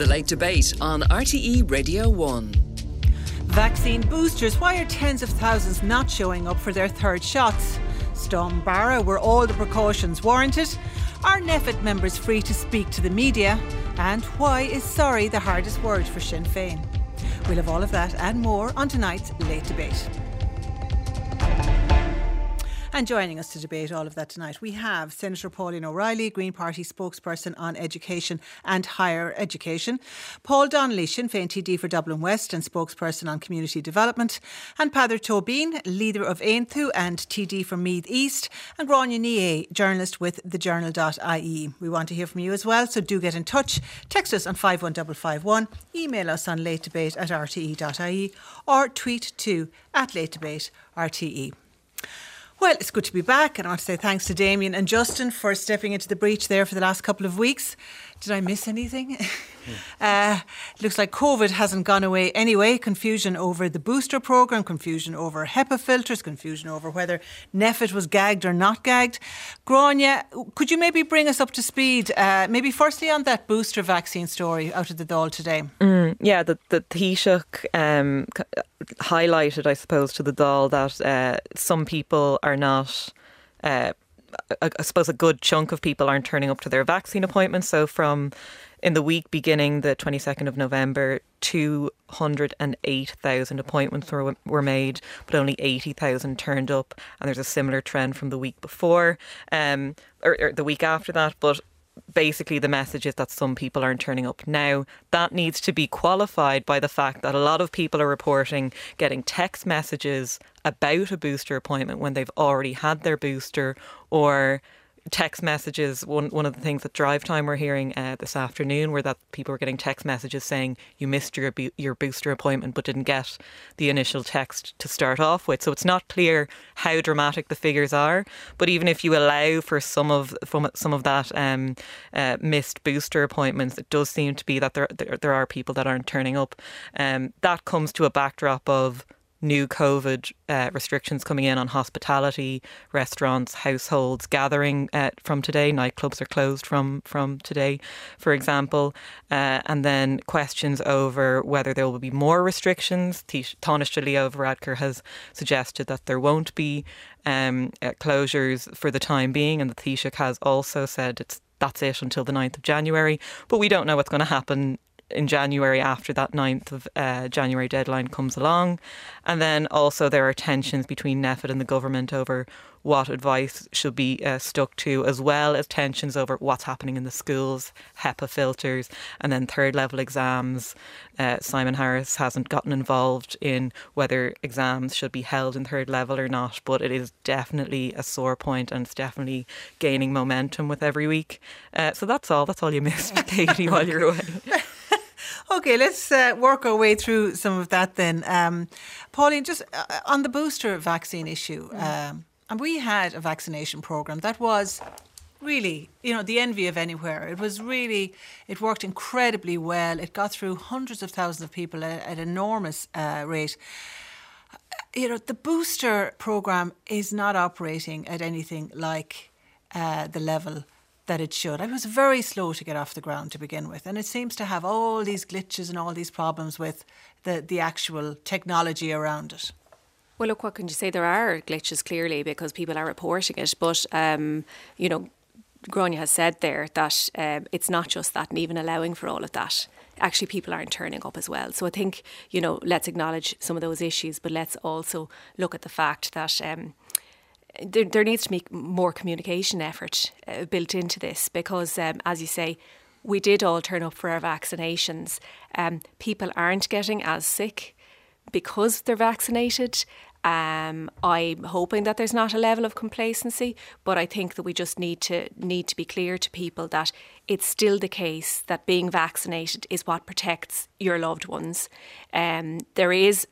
The Late Debate on RTE Radio 1. Vaccine boosters. Why are tens of thousands not showing up for their third shots? Storm Barra, were all the precautions warranted? Are NPHET members free to speak to the media? And why is sorry the hardest word for Sinn Féin? We'll have all of that and more on tonight's Late Debate. And joining us to debate all of that tonight, we have Senator Pauline O'Reilly, Green Party spokesperson on education and higher education, Paul Donnelly, Sinn Féin TD for Dublin West and spokesperson on community development, and Peadar Tóibín, leader of Aontú and TD for Meath East, and Ní Aodha, journalist with thejournal.ie. We want to hear from you as well, so do get in touch. Text us on 51551, email us on latedebate at rte.ie, or tweet to at latedebate RTE. Well, it's good to be back, and I want to say thanks to Damien and Justin for stepping into the breach there for the last couple of weeks. Did I miss anything? uh, looks like COVID hasn't gone away anyway. Confusion over the booster programme, confusion over HEPA filters, confusion over whether NPHET was gagged or not gagged. Gráinne, could you maybe bring us up to speed, uh, maybe firstly on that booster vaccine story out of the Dáil today? Mm, yeah, the, the Taoiseach um, highlighted, I suppose, to the Dáil that uh, some people are not. Uh, I suppose a good chunk of people aren't turning up to their vaccine appointments. So from in the week beginning the 22nd of November, 208,000 appointments were, were made, but only 80,000 turned up. And there's a similar trend from the week before, um, or, or the week after that. But basically the message is that some people aren't turning up now. That needs to be qualified by the fact that a lot of people are reporting getting text messages about a booster appointment when they've already had their booster or text messages. One one of the things that Drive Time we're hearing uh, this afternoon were that people were getting text messages saying you missed your your booster appointment but didn't get the initial text to start off with. So it's not clear how dramatic the figures are. But even if you allow for some of from some of that um, uh, missed booster appointments, it does seem to be that there there, there are people that aren't turning up. Um, that comes to a backdrop of new COVID uh, restrictions coming in on hospitality, restaurants, households, gathering uh, from today. Nightclubs are closed from from today, for example, uh, and then questions over whether there will be more restrictions. Taoiseach Leo Varadkar has suggested that there won't be um, uh, closures for the time being, and the Taoiseach has also said it's that's it until the 9th of January. But we don't know what's going to happen in January after that 9th of uh, January deadline comes along. And then also there are tensions between NPHET and the government over what advice should be uh, stuck to, as well as tensions over what's happening in the schools, HEPA filters, and then third level exams. Uh, Simon Harris hasn't gotten involved in whether exams should be held in third level or not, but it is definitely a sore point and it's definitely gaining momentum with every week. Uh, so that's all. That's all you missed, Katie, while you're away. Okay, let's uh, work our way through some of that then. Um, Pauline, just uh, on the booster vaccine issue, mm. um, and we had a vaccination program that was really, you know, the envy of anywhere. It was really, it worked incredibly well. It got through hundreds of thousands of people at, at an enormous uh, rate. You know, the booster program is not operating at anything like uh, the level that it should. I was very slow to get off the ground to begin with, and it seems to have all these glitches and all these problems with the, the actual technology around it. Well, look, what can you say? There are glitches clearly because people are reporting it, but um, you know, Gráinne has said there that um, it's not just that, and even allowing for all of that, actually people aren't turning up as well. So I think you know, let's acknowledge some of those issues, but let's also look at the fact that. Um, there, there needs to be more communication effort uh, built into this because, um, as you say, we did all turn up for our vaccinations. Um, people aren't getting as sick because they're vaccinated. Um, I'm hoping that there's not a level of complacency, but I think that we just need to need to be clear to people that it's still the case that being vaccinated is what protects your loved ones. Um, there is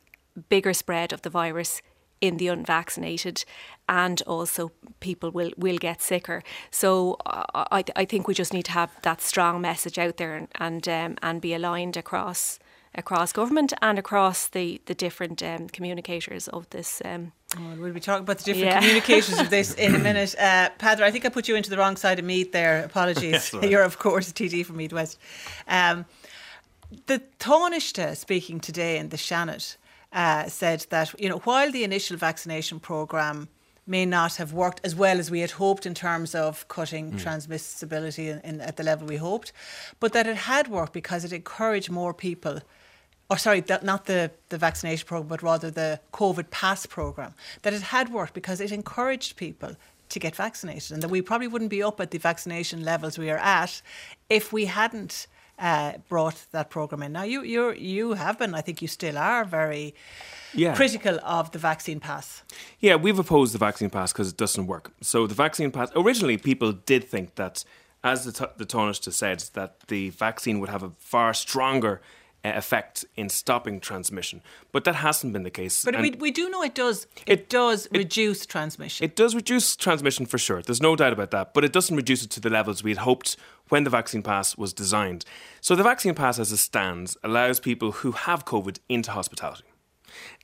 bigger spread of the virus in the unvaccinated, and also people will, will get sicker. So uh, I, I think we just need to have that strong message out there and and, um, and be aligned across across government and across the the different um, communicators of this. Um, oh, we'll be talking about the different yeah. communications of this in a minute. Uh, Peadar, I think I put you into the wrong side of Meath there. Apologies. You're of course a TD from Meath West. Um, the Taoiseach speaking today in the Seanad uh, said that you know while the initial vaccination programme may not have worked as well as we had hoped in terms of cutting mm. transmissibility in, in, at the level we hoped, but that it had worked because it encouraged more people or sorry, that not the, the vaccination program, but rather the COVID pass program, that it had worked because it encouraged people to get vaccinated, and that we probably wouldn't be up at the vaccination levels we are at if we hadn't uh, brought that program in. Now, you you you have been, I think you still are very yeah. critical of the vaccine pass. Yeah, we've opposed the vaccine pass because it doesn't work. So the vaccine pass originally people did think that, as the, t- the Taoiseach said, that the vaccine would have a far stronger effect in stopping transmission. But that hasn't been the case. But we, we do know it does. It, it does it, reduce transmission. It does reduce transmission for sure. There's no doubt about that. But it doesn't reduce it to the levels we had hoped when the vaccine pass was designed. So the vaccine pass, as it stands, allows people who have COVID into hospitality.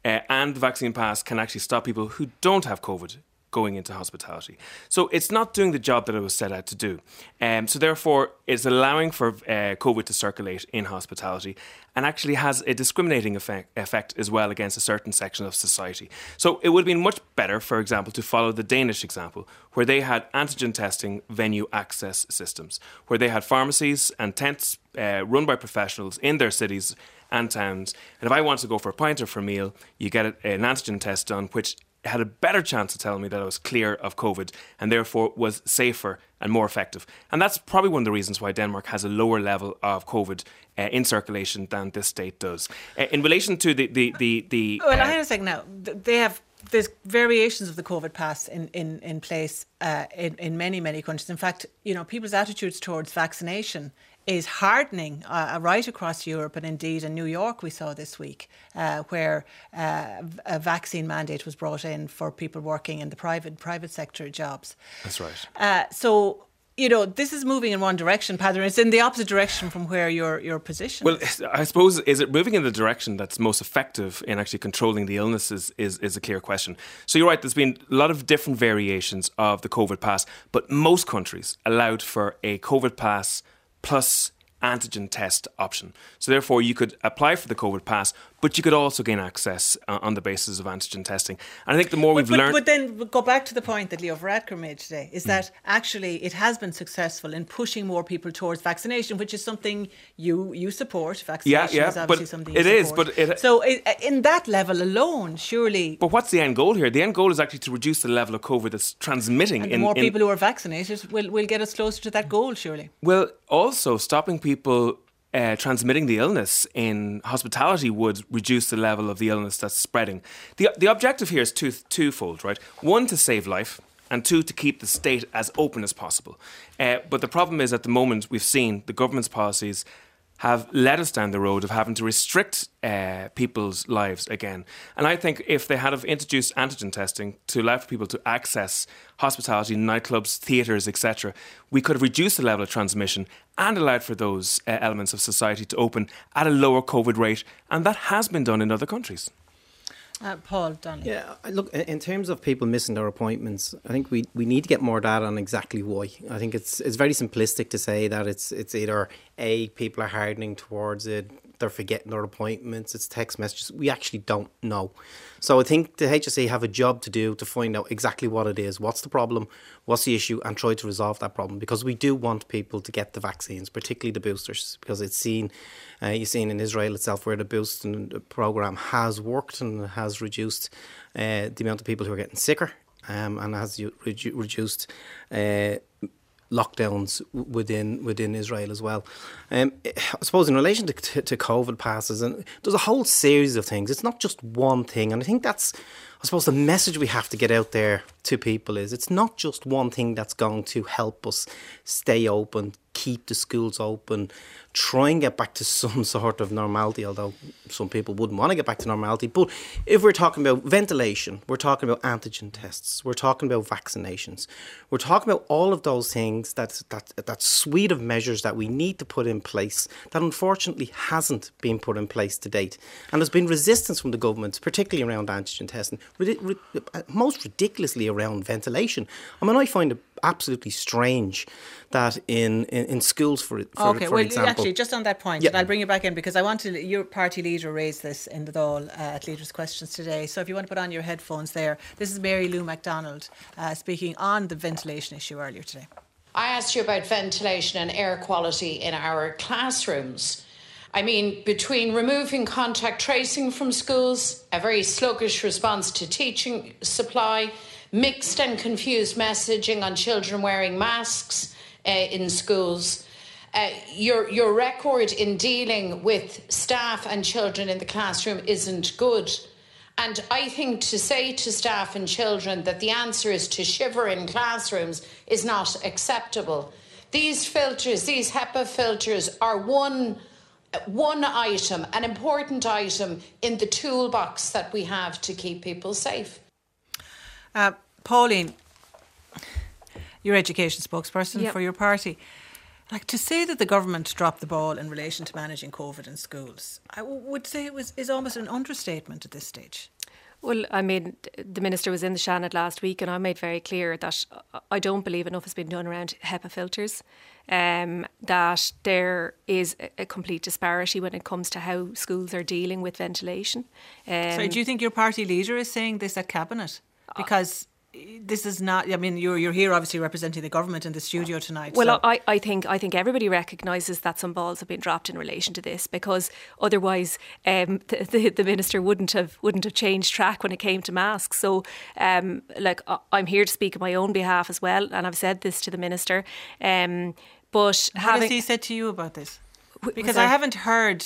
Uh, and the vaccine pass can actually stop people who don't have COVID going into hospitality. So it's not doing the job that it was set out to do. Um, so therefore, it's allowing for uh, COVID to circulate in hospitality and actually has a discriminating effect, effect as well against a certain section of society. So it would have been much better, for example, to follow the Danish example, where they had antigen testing venue access systems, where they had pharmacies and tents uh, run by professionals in their cities and towns. And if I want to go for a pint or for a meal, you get an antigen test done, which had a better chance of telling me that I was clear of COVID and therefore was safer and more effective. And that's probably one of the reasons why Denmark has a lower level of COVID uh, in circulation than this state does. Uh, in relation to the the the, the well, uh, hang on a second now. They have there's variations of the COVID pass in in in place uh, in in many many countries. In fact, you know, people's attitudes towards vaccination is hardening uh, right across Europe and indeed in New York we saw this week uh, where uh, a vaccine mandate was brought in for people working in the private private sector jobs. That's right. Uh, so you know, this is moving in one direction, Peadar. It's in the opposite direction from where your your position. Well, I suppose is it moving in the direction that's most effective in actually controlling the illness is, is, is a clear question. So you're right. There's been a lot of different variations of the COVID pass, but most countries allowed for a COVID pass plus antigen test option. So therefore, you could apply for the COVID pass, but you could also gain access uh, on the basis of antigen testing. And I think the more but, we've but, learned, but then go back to the point that Leo Varadkar made today is mm. that actually it has been successful in pushing more people towards vaccination, which is something you you support. Vaccination yeah, yeah, is obviously but something it is, but it, so in that level alone, surely. But what's the end goal here? The end goal is actually to reduce the level of COVID that's transmitting. And in, more in, people who are vaccinated will will get us closer to that goal, surely. Well, also stopping people uh, transmitting the illness in hospitality would reduce the level of the illness that's spreading. The, the objective here is two, twofold, right? One, to save life, and two, to keep the state as open as possible. Uh, but the problem is, at the moment, we've seen the government's policies have led us down the road of having to restrict uh, people's lives again. And I think if they had have introduced antigen testing to allow for people to access hospitality, nightclubs, theatres, etc., we could have reduced the level of transmission and allowed for those uh, elements of society to open at a lower COVID rate. And that has been done in other countries. Uh, Paul Donnelly. Yeah, look, in terms of people missing their appointments, I think we, we need to get more data on exactly why. I think it's it's very simplistic to say that it's it's either a people are hardening towards it, they're forgetting their appointments, it's text messages. We actually don't know. So I think the HSE have a job to do to find out exactly what it is, what's the problem, what's the issue, and try to resolve that problem. Because we do want people to get the vaccines, particularly the boosters, because it's seen, uh, you've seen in Israel itself where the boosting program has worked and has reduced uh, the amount of people who are getting sicker um, and has reduced. Uh, lockdowns within within Israel as well. Um, I suppose in relation to, to, to, COVID passes, and there's a whole series of things. It's not just one thing, and I think that's I suppose the message we have to get out there to people is it's not just one thing that's going to help us stay open, keep the schools open, try and get back to some sort of normality, although some people wouldn't want to get back to normality. But if we're talking about ventilation, we're talking about antigen tests, we're talking about vaccinations, we're talking about all of those things, that, that, that suite of measures that we need to put in place that unfortunately hasn't been put in place to date. And there's been resistance from the government, particularly around antigen testing, uh, most ridiculously around ventilation. I mean, I find it absolutely strange that in, in, in schools, for, for, okay, for well, example. actually, just on that point, Yeah. and I'll bring you back in because I want to. Your party leader raised this in the Dáil uh, at Leaders' Questions today. So if you want to put on your headphones there, this is Mary Lou McDonald uh, speaking on the ventilation issue earlier today. I asked you about ventilation and air quality in our classrooms. I mean, between removing contact tracing from schools, a very sluggish response to teaching supply, mixed and confused messaging on children wearing masks uh, in schools, uh, your, your record in dealing with staff and children in the classroom isn't good. And I think to say to staff and children that the answer is to shiver in classrooms is not acceptable. These filters, these HEPA filters, are one, one item, an important item in the toolbox that we have to keep people safe. Uh, Pauline, your education spokesperson Yep. for your party. Like to say that the government dropped the ball in relation to managing COVID in schools, I w- would say it was is almost an understatement at this stage. Well, I mean, the minister was in the Seanad last week, and I made very clear that I don't believe enough has been done around HEPA filters. Um, that there is a, complete disparity when it comes to how schools are dealing with ventilation. Um, So do you think your party leader is saying this at cabinet? Because this is not. I mean, you're you're here obviously representing the government in the studio tonight. Well, so- I, I think I think everybody recognises that some balls have been dropped in relation to this because otherwise um, the, the the minister wouldn't have wouldn't have changed track when it came to masks. So, um, like I'm here to speak on my own behalf as well, and I've said this to the minister. Um, but what having has he said to you about this? Because I haven't heard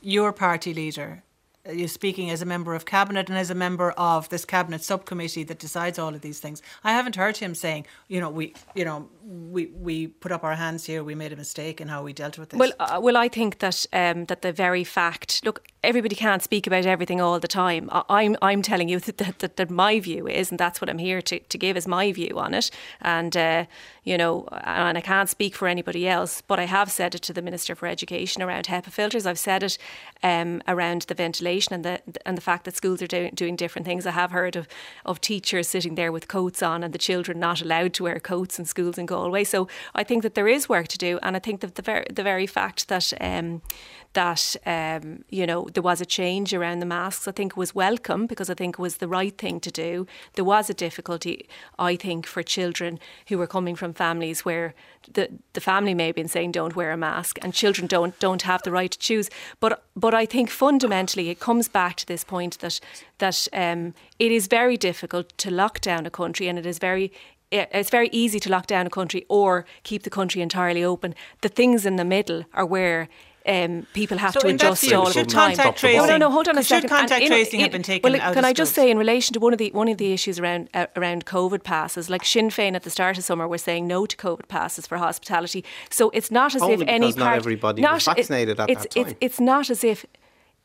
your party leader. Uh, You speaking as a member of cabinet and as a member of this cabinet subcommittee that decides all of these things. I haven't heard him saying, you know, we, you know, we we put up our hands here. We made a mistake in how we dealt with this. Well, uh, well, I think that um, that the very fact. Look, everybody can't speak about everything all the time. I, I'm I'm telling you that, that, that, that my view is, and that's what I'm here to, to give is my view on it. And uh, you know, and I can't speak for anybody else, but I have said it to the Minister for Education around HEPA filters. I've said it um, around the ventilation and the and the fact that schools are doing doing different things. I have heard of of teachers sitting there with coats on and the children not allowed to wear coats in schools in Galway. So I think that there is work to do, and I think that the very the very fact that um, that um, you know there was a change around the masks, I think was welcome because I think it was the right thing to do. There was a difficulty, I think, for children who were coming from families where the the family may have been saying don't wear a mask, and children don't don't have the right to choose. But but I think fundamentally it comes back to this point that that um, it is very difficult to lock down a country, and it is very it's very easy to lock down a country or keep the country entirely open. The things in the middle are where um, people have So to in adjust field, all should the time. contact Oh, no, tracing- no, hold on a should second. And contact in- tracing have been taken well, out of Can I just schools? say in relation to one of the one of the issues around uh, around COVID passes, like Sinn Féin at the start of summer were saying no to COVID passes for hospitality. So it's not as Only if any because not part, everybody was it- vaccinated at it's, that It's, time. it's not as if.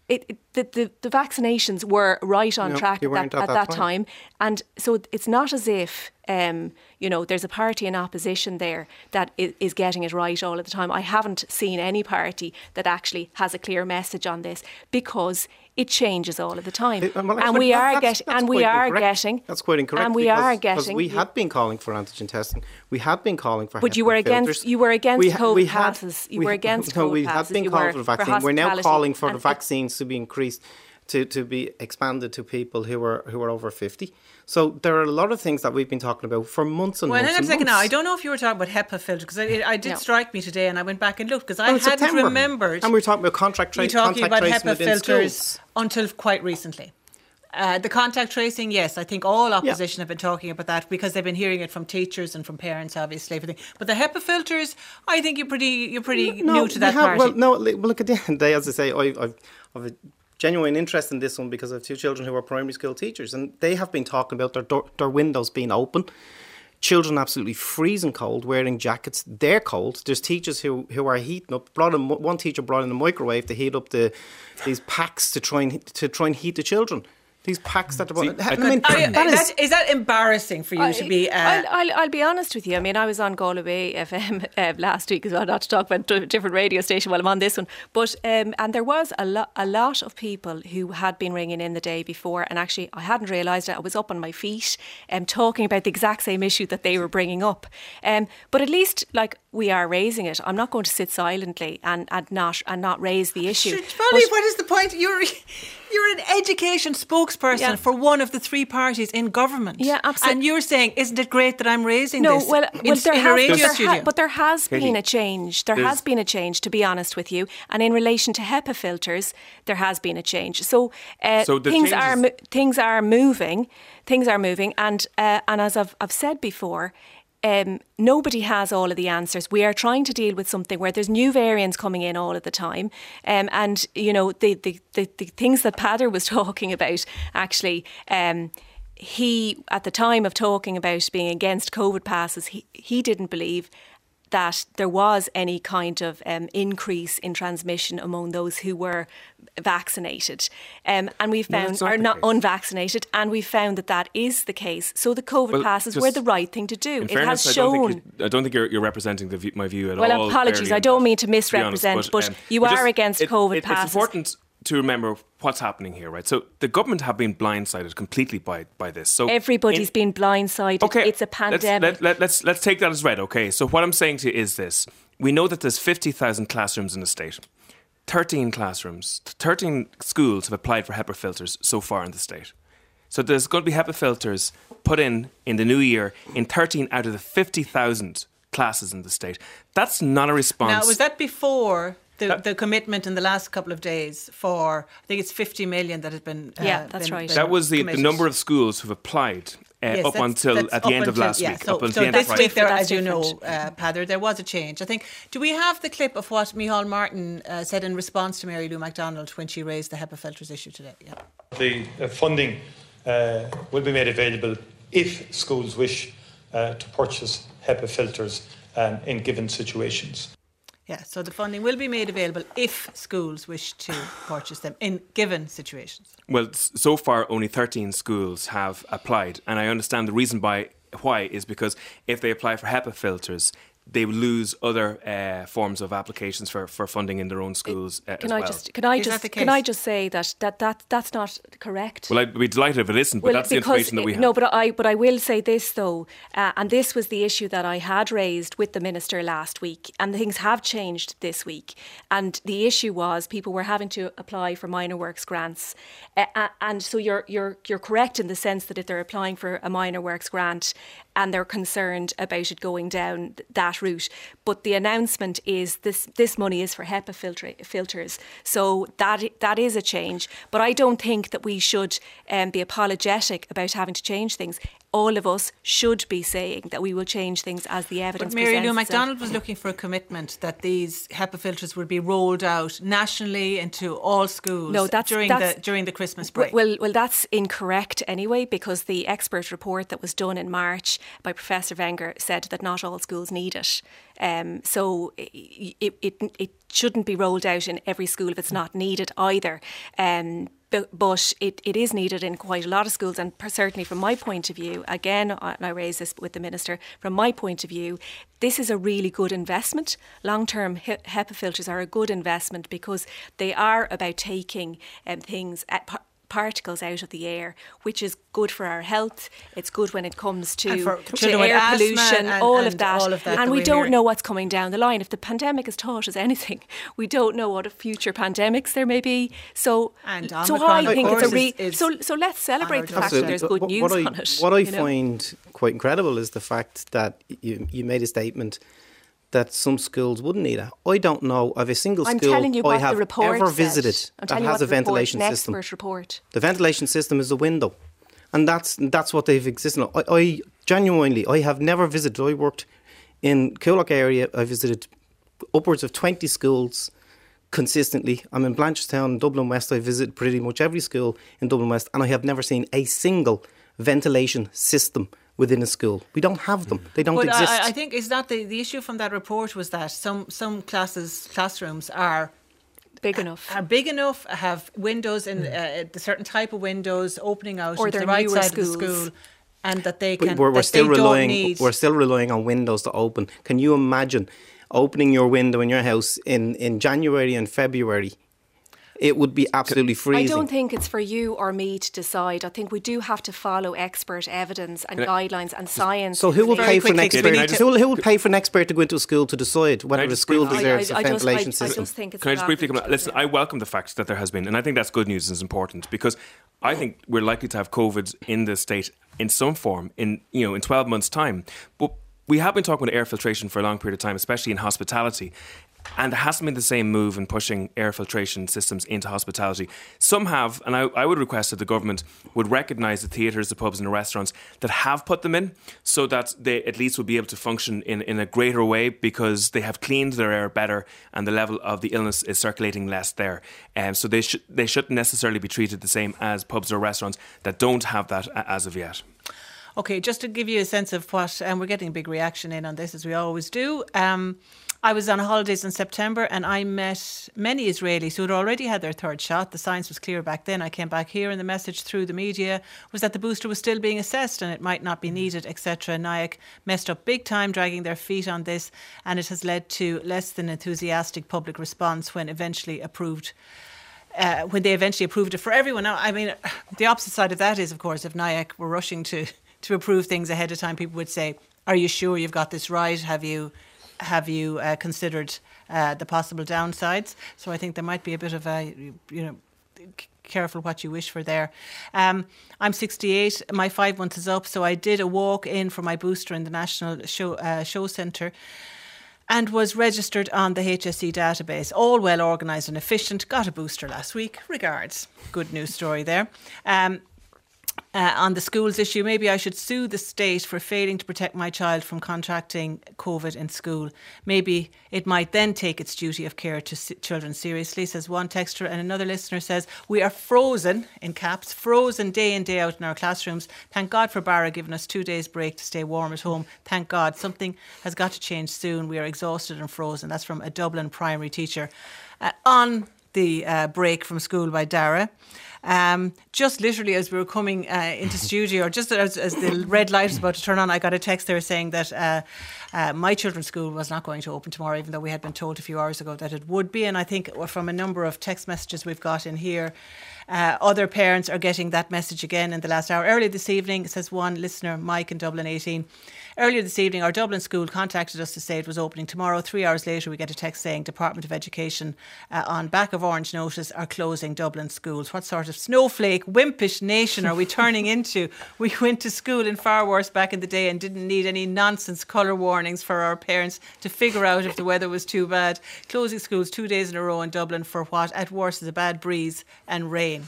It, it- the, the, the vaccinations were right on No, track at that, at at that time. And so it's not as if, um, you know, there's a party in opposition there that is, is getting it right all of the time. I haven't seen any party that actually has a clear message on this because it changes all of the time. Well, and we are getting, and we quite are incorrect. getting, That's quite incorrect. and we because, are getting. we had been calling for antigen testing. We had been calling for. But you were against- filters. you were against We ha- COVID we had- passes. You we were against No, COVID we have passes. been calling for the vaccine. We're now calling for the vaccines to be increased. To, to be expanded to people who are who are over fifty, so there are a lot of things that we've been talking about for months and Well, months. hang on a second now. I don't know if you were talking about HEPA filter because I, I did No. strike me today, and I went back and looked because I Oh, hadn't September. remembered. And we were talking about contract tracing. you tra- talking about HEPA filters schools. until quite recently. Uh, the contact tracing, yes, I think all opposition have been talking about that because they've been hearing it from teachers and from parents, obviously. Everything, but the HEPA filters, I think you're pretty, you're pretty new to that have- party. Well, no, well, look at the end of the day, as I say, I, I've, I've a genuine interest in this one because I have two children who are primary school teachers, and they have been talking about their door, their windows being open. Children absolutely freezing cold, wearing jackets. They're cold. There's teachers who, who are heating up. Brought in, one teacher brought in a microwave to heat up the these packs to try and to try and heat the children. These packs that are. See, I I- mean, Are you- that is. that- is that embarrassing for you to be? Uh, I'll, I'll, I'll be honest with you. I mean, I was on Galway Bay FM uh, last week as well, not to talk about a different radio station while I'm on this one. But um, and there was a, lo- a lot of people who had been ringing in the day before, and actually I hadn't realised it. I was up on my feet um, talking about the exact same issue that they were bringing up. Um, but at least like we are raising it. I'm not going to sit silently and, and not and not raise the issue. Sure, But- what is the point? You're you're an education spokesperson Yeah. for one of the three parties in government. Yeah, absolutely. And you're saying, isn't it great that I'm raising no, this? well, in, well, there in has, a radio but, there studio? ha- but there has Katie, been a change. There has been a change, to be honest with you. And in relation to HEPA filters, there has been a change. So, uh, So things changes- are mo- things are moving. Things are moving, and uh, and as I've I've said before. Um, nobody has all of the answers. We are trying to deal with something where there's new variants coming in all of the time, um, and you know the, the the the things that Peadar was talking about actually. Um, he at the time of talking about being against COVID passes, he, he didn't believe that there was any kind of um, increase in transmission among those who were vaccinated, um, and we No, found that's not are not case. unvaccinated, and we found that that is the case. So the COVID Well, passes were the right thing to do. It fairness, has I don't shown. think, you're, I don't think you're, you're representing the my view at Well, all. Well, apologies, I don't mean to be honest, misrepresent, but you um, are against it- COVID it- passes. It's important to remember what's happening here, right? So the government have been blindsided completely by by this. So Everybody's in- been blindsided. Okay, It's a let's- pandemic. Let, let, let's let's take that as read. Okay, so what I'm saying to you is this: we know that there's 50,000 classrooms in the state. 13 classrooms, 13 schools have applied for HEPA filters so far in the state. So there's going to be HEPA filters put in in the new year in 13 out of the 50,000 classes in the state. That's not a response. now, was that before the, That- the commitment in the last couple of days for, I think it's 50 million that had been. uh, Yeah, that's been- right. been That was the, the number of schools who've applied uh, Yes, up that's- until that's at the end of until- last yeah, week. So, up until so the end this of week, Friday. there, as you know, different. uh, Peadar, there was a change. I think. Do we have the clip of what Micheál Martin uh, said in response to Mary Lou McDonald when she raised the HEPA filters issue today? Yeah. The uh, funding uh, will be made available if schools wish uh, to purchase HEPA filters um, in given situations. Yeah, so the funding will be made available if schools wish to purchase them in given situations. Well, so far only 13 schools have applied, and I understand the reason by why is because if they apply for HEPA filters, they will lose other uh, forms of applications for, for funding in their own schools uh, can as I well. just can I Is just can I just say that that, that that's not correct? well, I'd be delighted if it isn't, but that's the information that we have. No, but I but I will say this though, uh, and this was the issue that I had raised with the minister last week, and things have changed this week. And the issue was people were having to apply for minor works grants, uh, uh, and so you're you're you're correct in the sense that if they're applying for a minor works grant and they're concerned about it going down that route, but the announcement is this this money is for HEPA filter, filters, so that that is a change. But I don't think that we should um, be apologetic about having to change things. All of us should be saying that we will change things as the evidence. But Mary Lou. McDonald was looking for a commitment that these HEPA filters would be rolled out nationally into all schools No, that's- during that's- the during the Christmas break. well, well, that's incorrect anyway, because the expert report that was done in March by Professor Wenger said that not all schools need it. Um, so it, it, it shouldn't be rolled out in every school if it's not needed either. Um, but, it, it is needed in quite a lot of schools, and certainly from my point of view, again, I- and I raise this with the minister, from my point of view, this is a really good investment. Long term HEPA filters are a good investment because they are about taking um, things at particles out of the air, which is good for our health. It's good when it comes to, for to air pollution, and- all and of that. all of that that and we we're don't hearing. know what's coming down the line. If the pandemic has taught us anything, we don't know what future pandemics there may be. So, And so I think it's a course, re- is- is so so let's celebrate the fact that there's good What- news what I, on it. What I you know? find quite incredible is the fact that you, you made a statement that some schools wouldn't need it. I don't know of a single I'm school telling you I have ever visited that has a ventilation system. report. The ventilation system is a window, and that's that's what they've existed. I, I genuinely, I have never visited. I worked in Coolock area. I visited upwards of twenty schools consistently. I'm in Blanchardstown, Dublin West. I visit pretty much every school in Dublin West, and I have never seen a single ventilation system within a school. We don't have them. They don't But exist. I, I think is that the, the issue from that report was that some some classes classrooms are big enough. are big enough, have windows in uh, the certain type of windows opening out Or into the right newer side of the school, and that they We- can. we're, we're still they don't relying need- we're still relying on windows to open. Can you imagine opening your window in your house in, in January and February? It would be absolutely freezing. I don't think it's for you or me to decide. I think we do have to follow expert evidence and guidelines and science. so who will pay for an quickly, 'cause we expert? need to- Who will, who will pay for an expert to go into a school to decide whether I the school briefly- deserves I, a I, I just, I, ventilation I system? just think it's Can I just briefly come? average, Listen. I welcome the fact that there has been, and I think that's good news and is important because I think we're likely to have COVID in the state in some form in you know in twelve months' time. But we have been talking about air filtration for a long period of time, especially in hospitality. And there hasn't been the same move in pushing air filtration systems into hospitality. Some have, and I, I would request that the government would recognise the theatres, the pubs, and the restaurants that have put them in, so that they at least would be able to function in, in a greater way because they have cleaned their air better and the level of the illness is circulating less there. Um, so they should they shouldn't necessarily be treated the same as pubs or restaurants that don't have that as of yet. Okay, just to give you a sense of what, and we're getting a big reaction in on this as we always do. Um, I was on holidays in September and I met many Israelis who had already had their third shot. The science was clear back then. I came back here and the message through the media was that the booster was still being assessed and it might not be needed, etc. NIAC messed up big time dragging their feet on this and it has led to less than enthusiastic public response when eventually approved uh, when they eventually approved it for everyone. Now, I mean, the opposite side of that is, of course, if NIAC were rushing to to approve things ahead of time, people would say, "Are you sure you've got this right? Have you have you uh, considered uh, the possible downsides?" So I think there might be a bit of a you know. Careful what you wish for there. Um, I'm 68. My five months is up, so I did a walk in for my booster in the National Show uh, Show Centre and was registered on the HSE database. All well organised and efficient. Got a booster last week. Regards. Good news story there. Um, uh, on the schools issue, maybe I should sue the state for failing to protect my child from contracting COVID in school. Maybe it might then take its duty of care to s- children seriously, says one texter. And another listener says, We are frozen, in caps, frozen day in, day out in our classrooms. Thank God for Barra giving us two days' break to stay warm at home. Thank God. Something has got to change soon. We are exhausted and frozen. That's from a Dublin primary teacher. Uh, on the uh, break from school by Dara. Um, just literally as we were coming uh, into studio, or just as, as the red light was about to turn on, I got a text there saying that uh, uh, my children's school was not going to open tomorrow, even though we had been told a few hours ago that it would be. And I think from a number of text messages we've got in here, uh, other parents are getting that message again in the last hour. Early this evening, says one listener, Mike in Dublin 18. Earlier this evening, our Dublin school contacted us to say it was opening tomorrow. Three hours later, we get a text saying Department of Education, uh, on back of orange notice, are closing Dublin schools. What sort of snowflake, wimpish nation are we turning into? We went to school in far worse back in the day and didn't need any nonsense colour warnings for our parents to figure out if the weather was too bad. Closing schools two days in a row in Dublin for what, at worst, is a bad breeze and rain.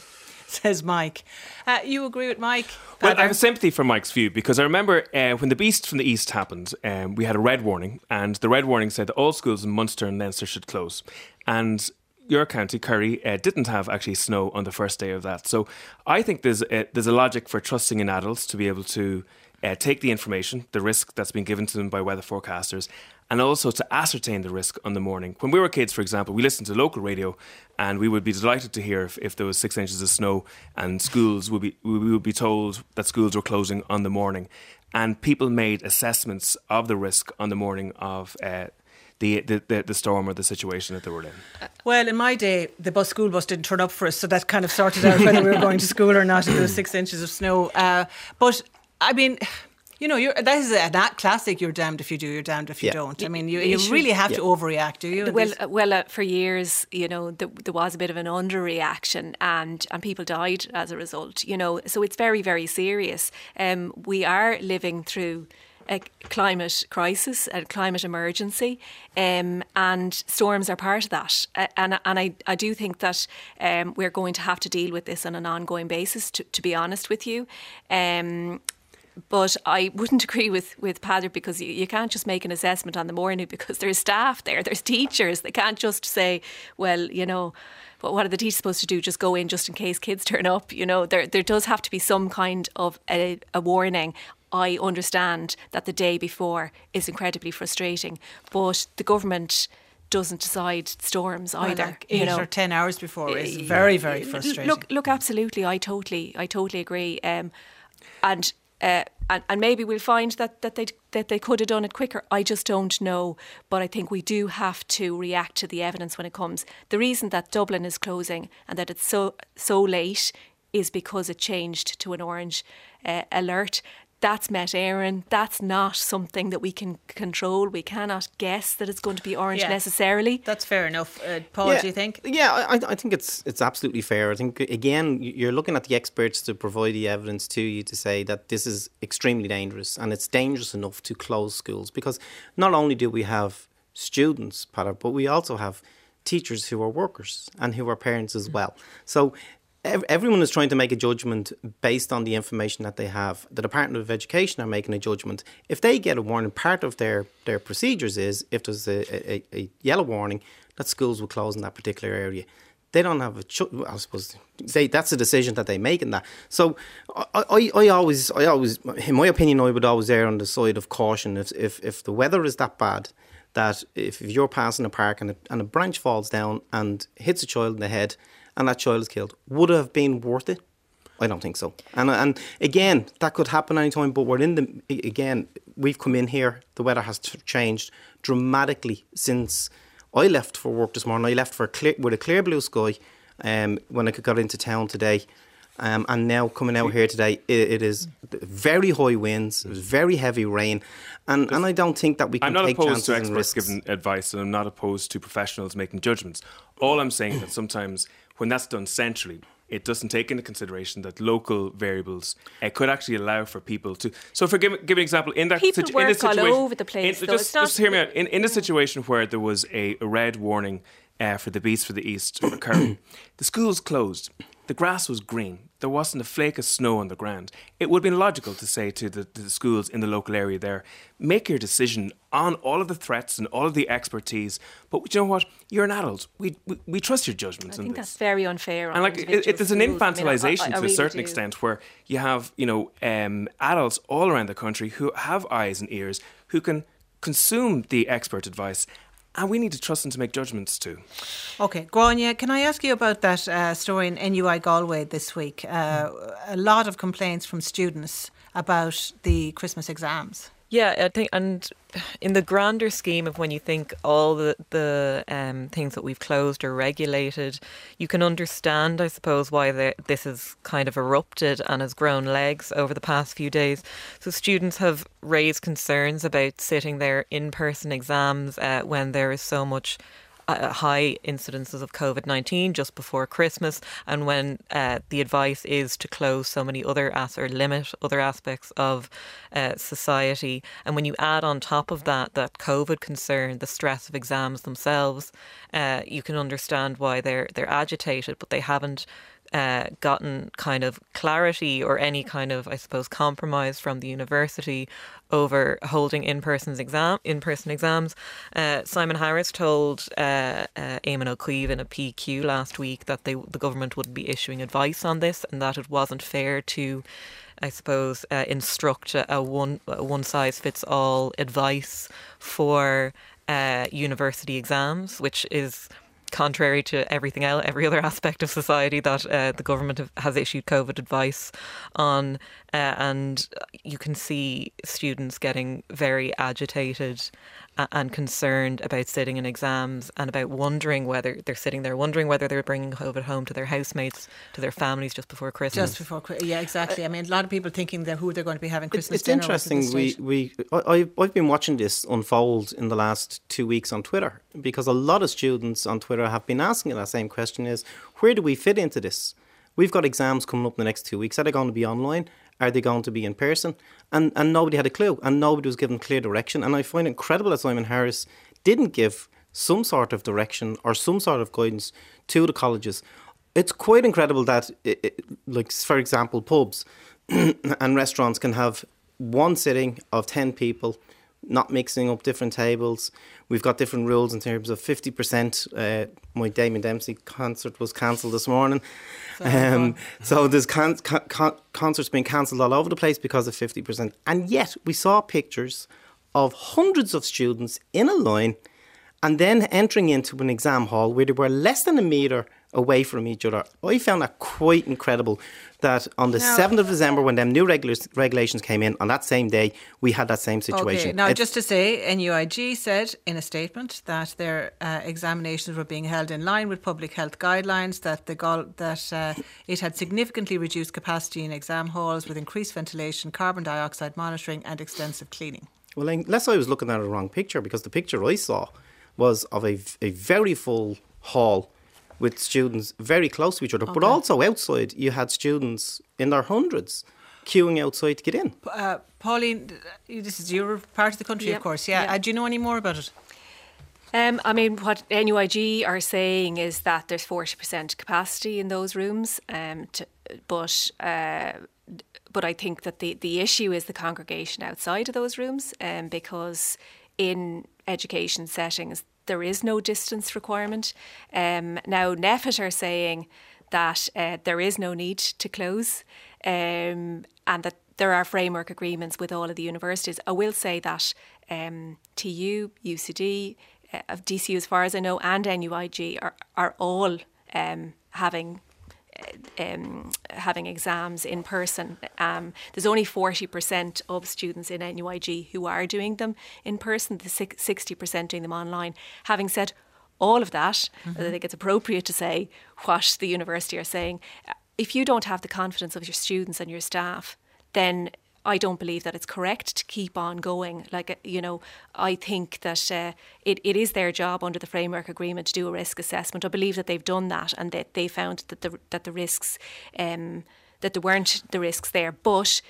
Says Mike. Uh, you agree with Mike? Well, I have sympathy for Mike's view because I remember uh, when the Beast from the East happened, um, we had a red warning, and the red warning said that all schools in Munster and Leinster should close. And your county, Kerry, uh, didn't have actually snow on the first day of that. So I think there's a, there's a logic for trusting in adults to be able to uh, take the information, the risk that's been given to them by weather forecasters, and also to ascertain the risk on the morning. When we were kids, for example, we listened to local radio, and we would be delighted to hear if, if there was six inches of snow, and schools would be we would be told that schools were closing on the morning, and people made assessments of the risk on the morning of. Uh, the, the, the, storm or the situation that they were in. Well, in my day, the bus school bus didn't turn up for us, so that kind of sorted out whether we were going to school or not. If there was six inches of snow, uh, but I mean. You know, you're, that is a, that classic. You're damned if you do, you're damned if you Yeah. don't. I mean, you, You you really have to overreact, do you? Well, This- uh, well, uh, for years, you know, th- there was a bit of an underreaction, and and people died as a result. You know, so it's very, very serious. Um, we are living through a climate crisis, a climate emergency, um, and storms are part of that. Uh, and and I, I do think that um, we're going to have to deal with this on an ongoing basis. To, to be honest with you. Um, but I wouldn't agree with with Peadar because you, you can't just make an assessment on the morning because there's staff there, there's teachers. They can't just say, well, you know, what what are the teachers supposed to do? Just go in just in case kids turn up. You know, there there does have to be some kind of a, a warning. I understand that the day before is incredibly frustrating, but the government doesn't decide storms Well, either. like you know, or 10 hours before is very, very L- frustrating. Look, look, absolutely, I totally, I totally agree. Um, and, uh, and and maybe we'll find that that they that they could have done it quicker. I just don't know. But I think we do have to react to the evidence when it comes. The reason that Dublin is closing and that it's so so late is because it changed to an orange uh, alert. That's Met Éireann. That's not something that we can control. We cannot guess that it's going to be orange Yeah. necessarily. That's fair enough. Uh, Paul, do you think? Yeah, I, I think it's it's absolutely fair. I think again, you're looking at the experts to provide the evidence to you to say that this is extremely dangerous, and it's dangerous enough to close schools because not only do we have students, Peter, but we also have teachers who are workers and who are parents as well. So. Ev- Everyone is trying to make a judgment based on the information that they have. The Department of Education are making a judgment. If they get a warning, part of their, their procedures is if there's a, a, a yellow warning, that schools will close in that particular area. They don't have a cho- well, I suppose they, that's a decision that they make in that. So I, I, I always I always in my opinion I would always err on the side of caution. If if, if the weather is that bad that if, if you're passing a park and a, and a branch falls down and hits a child in the head and that child is killed, would it have been worth it? I don't think so. And and again, that could happen anytime. But we're in the again. We've come in here. The weather has changed dramatically since I left for work this morning. I left for a clear, with a clear blue sky um, when I got into town today. Um, and now coming out here today, it, it is very high winds, very heavy rain, and, and I don't think that we can I'm not take opposed chances to experts giving advice, and I'm not opposed to professionals making judgments. All I'm saying is that sometimes when that's done centrally, it doesn't take into consideration that local variables uh, could actually allow for people to. So, for give, give an example, in that People situ- in work all situation, over the place, in- though. just, just hear me out. In, in a situation where there was a, a red warning uh, for the beast for the east occurring, the schools closed. The grass was green. There wasn't a flake of snow on the ground. It would have been logical to say to the, to the schools in the local area there, make your decision on all of the threats and all of the expertise. But you know what? You're an adult. We we, we trust your judgments I think that's very unfair. on And like it, it, there's an schools. I mean, I- I- infantilization I to a certain do. extent, where you have you know um, adults all around the country who have eyes and ears who can consume the expert advice, and we need to trust them to make judgments too. Okay, Gráinne, can I ask you about that uh, story in NUI Galway this week? Uh, a lot of complaints from students about the Christmas exams. Yeah, I think, and in the grander scheme of when you think all the the um, things that we've closed or regulated, you can understand, I suppose, why the, this has kind of erupted and has grown legs over the past few days. So students have raised concerns about sitting their in-person exams uh, when there is so much uh, high incidences of COVID 19 just before Christmas, and when uh, the advice is to close so many other as or limit other aspects of uh, society. And when you add on top of that that COVID concern, the stress of exams themselves, uh, you can understand why they're they're agitated, but they haven't. Uh, gotten kind of clarity or any kind of, I suppose, compromise from the university over holding in-person exam in-person exams. Uh, Simon Harris told uh, uh, Eamon O'Keefe in a PQ last week that they the government would be issuing advice on this and that it wasn't fair to. I suppose uh, instruct a, a one a one size fits all advice for uh, university exams, which is contrary to everything else, every other aspect of society that uh, the government have, has issued COVID advice on, uh, and you can see students getting very agitated and concerned about sitting in exams and about wondering whether they're sitting there wondering whether they're bringing COVID home to their housemates, to their families just before Christmas. Just before, Chri- yeah, exactly. Uh, I mean, a lot of people thinking that who they're going to be having Christmas it's dinner with at interesting. this We, stage. we I, I- I've been watching this unfold in the last two weeks on Twitter because a lot of students on Twitter have been asking that same question: is where do we fit into this? We've got exams coming up in the next two weeks. Are they going to be online? Are they going to be in person? And and nobody had a clue, and nobody was given clear direction. And I find it incredible that Simon Harris didn't give some sort of direction or some sort of guidance to the colleges. It's quite incredible that, it, it, like for example, pubs and restaurants can have one sitting of 10 people, not mixing up different tables. We've got different rules in terms of 50%. Uh, my Damien Dempsey concert was cancelled this morning. Um, so there's con- con- con- concerts being cancelled all over the place because of 50%. And yet we saw pictures of hundreds of students in a line and then entering into an exam hall where they were less than a metre away from each other. I found that quite incredible that on the now, 7th of December, when them new regulars, regulations came in, on that same day, we had that same situation. Okay. Now, it's, just to say, NUIG said in a statement that their uh, examinations were being held in line with public health guidelines, that, the that uh, it had significantly reduced capacity in exam halls with increased ventilation, carbon dioxide monitoring, and extensive cleaning. Well, unless I was looking at a wrong picture, because the picture I saw was of a, a very full hall with students very close to each other, okay. but also outside you had students in their hundreds queuing outside to get in. Uh, Pauline, this is your part of the country, yep. of course. Yeah. Yep. Uh, do you know any more about it? Um, I mean, what NUIG are saying is that there's 40% capacity in those rooms, um, to, but uh, but I think that the, the issue is the congregation outside of those rooms, um, because in education settings, there is no distance requirement. Um, now, NPHET are saying that uh, there is no need to close um, and that there are framework agreements with all of the universities. I will say that um, TU, UCD, uh, DCU, as far as I know, and NUIG are, are all um, having um, having exams in person. Um, there's only 40% of students in NUIG who are doing them in person, the 60% doing them online. Having said all of that, mm-hmm. I think it's appropriate to say what the university are saying. If you don't have the confidence of your students and your staff, then I don't believe that it's correct to keep on going. Like, uh, you know, I think that uh, it, it is their job under the framework agreement to do a risk assessment. I believe that they've done that and that they found that the, that the risks, um, that there weren't the risks there. But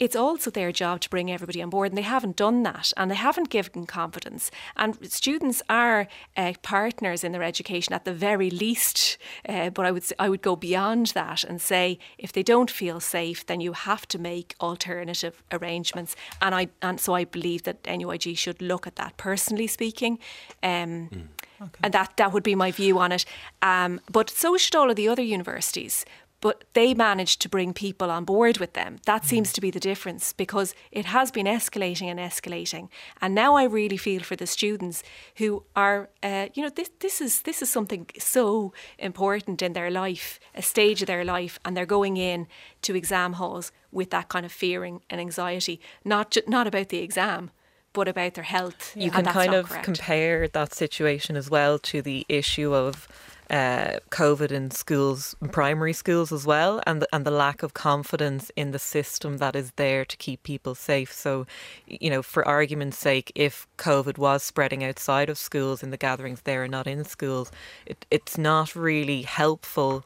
it's also their job to bring everybody on board, and they haven't done that, and they haven't given confidence. And students are uh, partners in their education at the very least, uh, but I would I would go beyond that and say if they don't feel safe, then you have to make alternative arrangements. And I and so I believe that NUIG should look at that. Personally speaking. Um, mm. Okay. And that, that would be my view on it. Um, but so should all of the other universities but they managed to bring people on board with them. That seems to be the difference because it has been escalating and escalating. And now I really feel for the students who are, uh, you know, this, this is this is something so important in their life, a stage of their life, and they're going in to exam halls with that kind of fearing and anxiety, not ju- not about the exam, but about their health. You can kind of correct. compare that situation as well to the issue of uh, COVID in schools, primary schools as well, and the, and the lack of confidence in the system that is there to keep people safe. So, you know, for argument's sake, if COVID was spreading outside of schools in the gatherings there and not in schools, it, it's not really helpful.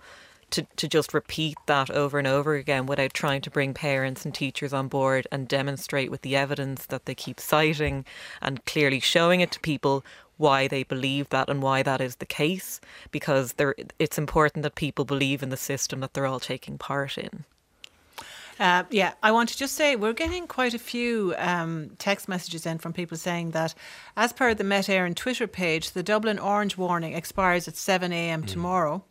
To, to just repeat that over and over again without trying to bring parents and teachers on board and demonstrate with the evidence that they keep citing and clearly showing it to people why they believe that and why that is the case because it's important that people believe in the system that they're all taking part in. Uh, yeah, I want to just say we're getting quite a few um, text messages in from people saying that, as per the Met Éireann Twitter page, the Dublin orange warning expires at 7 a.m. Mm. tomorrow.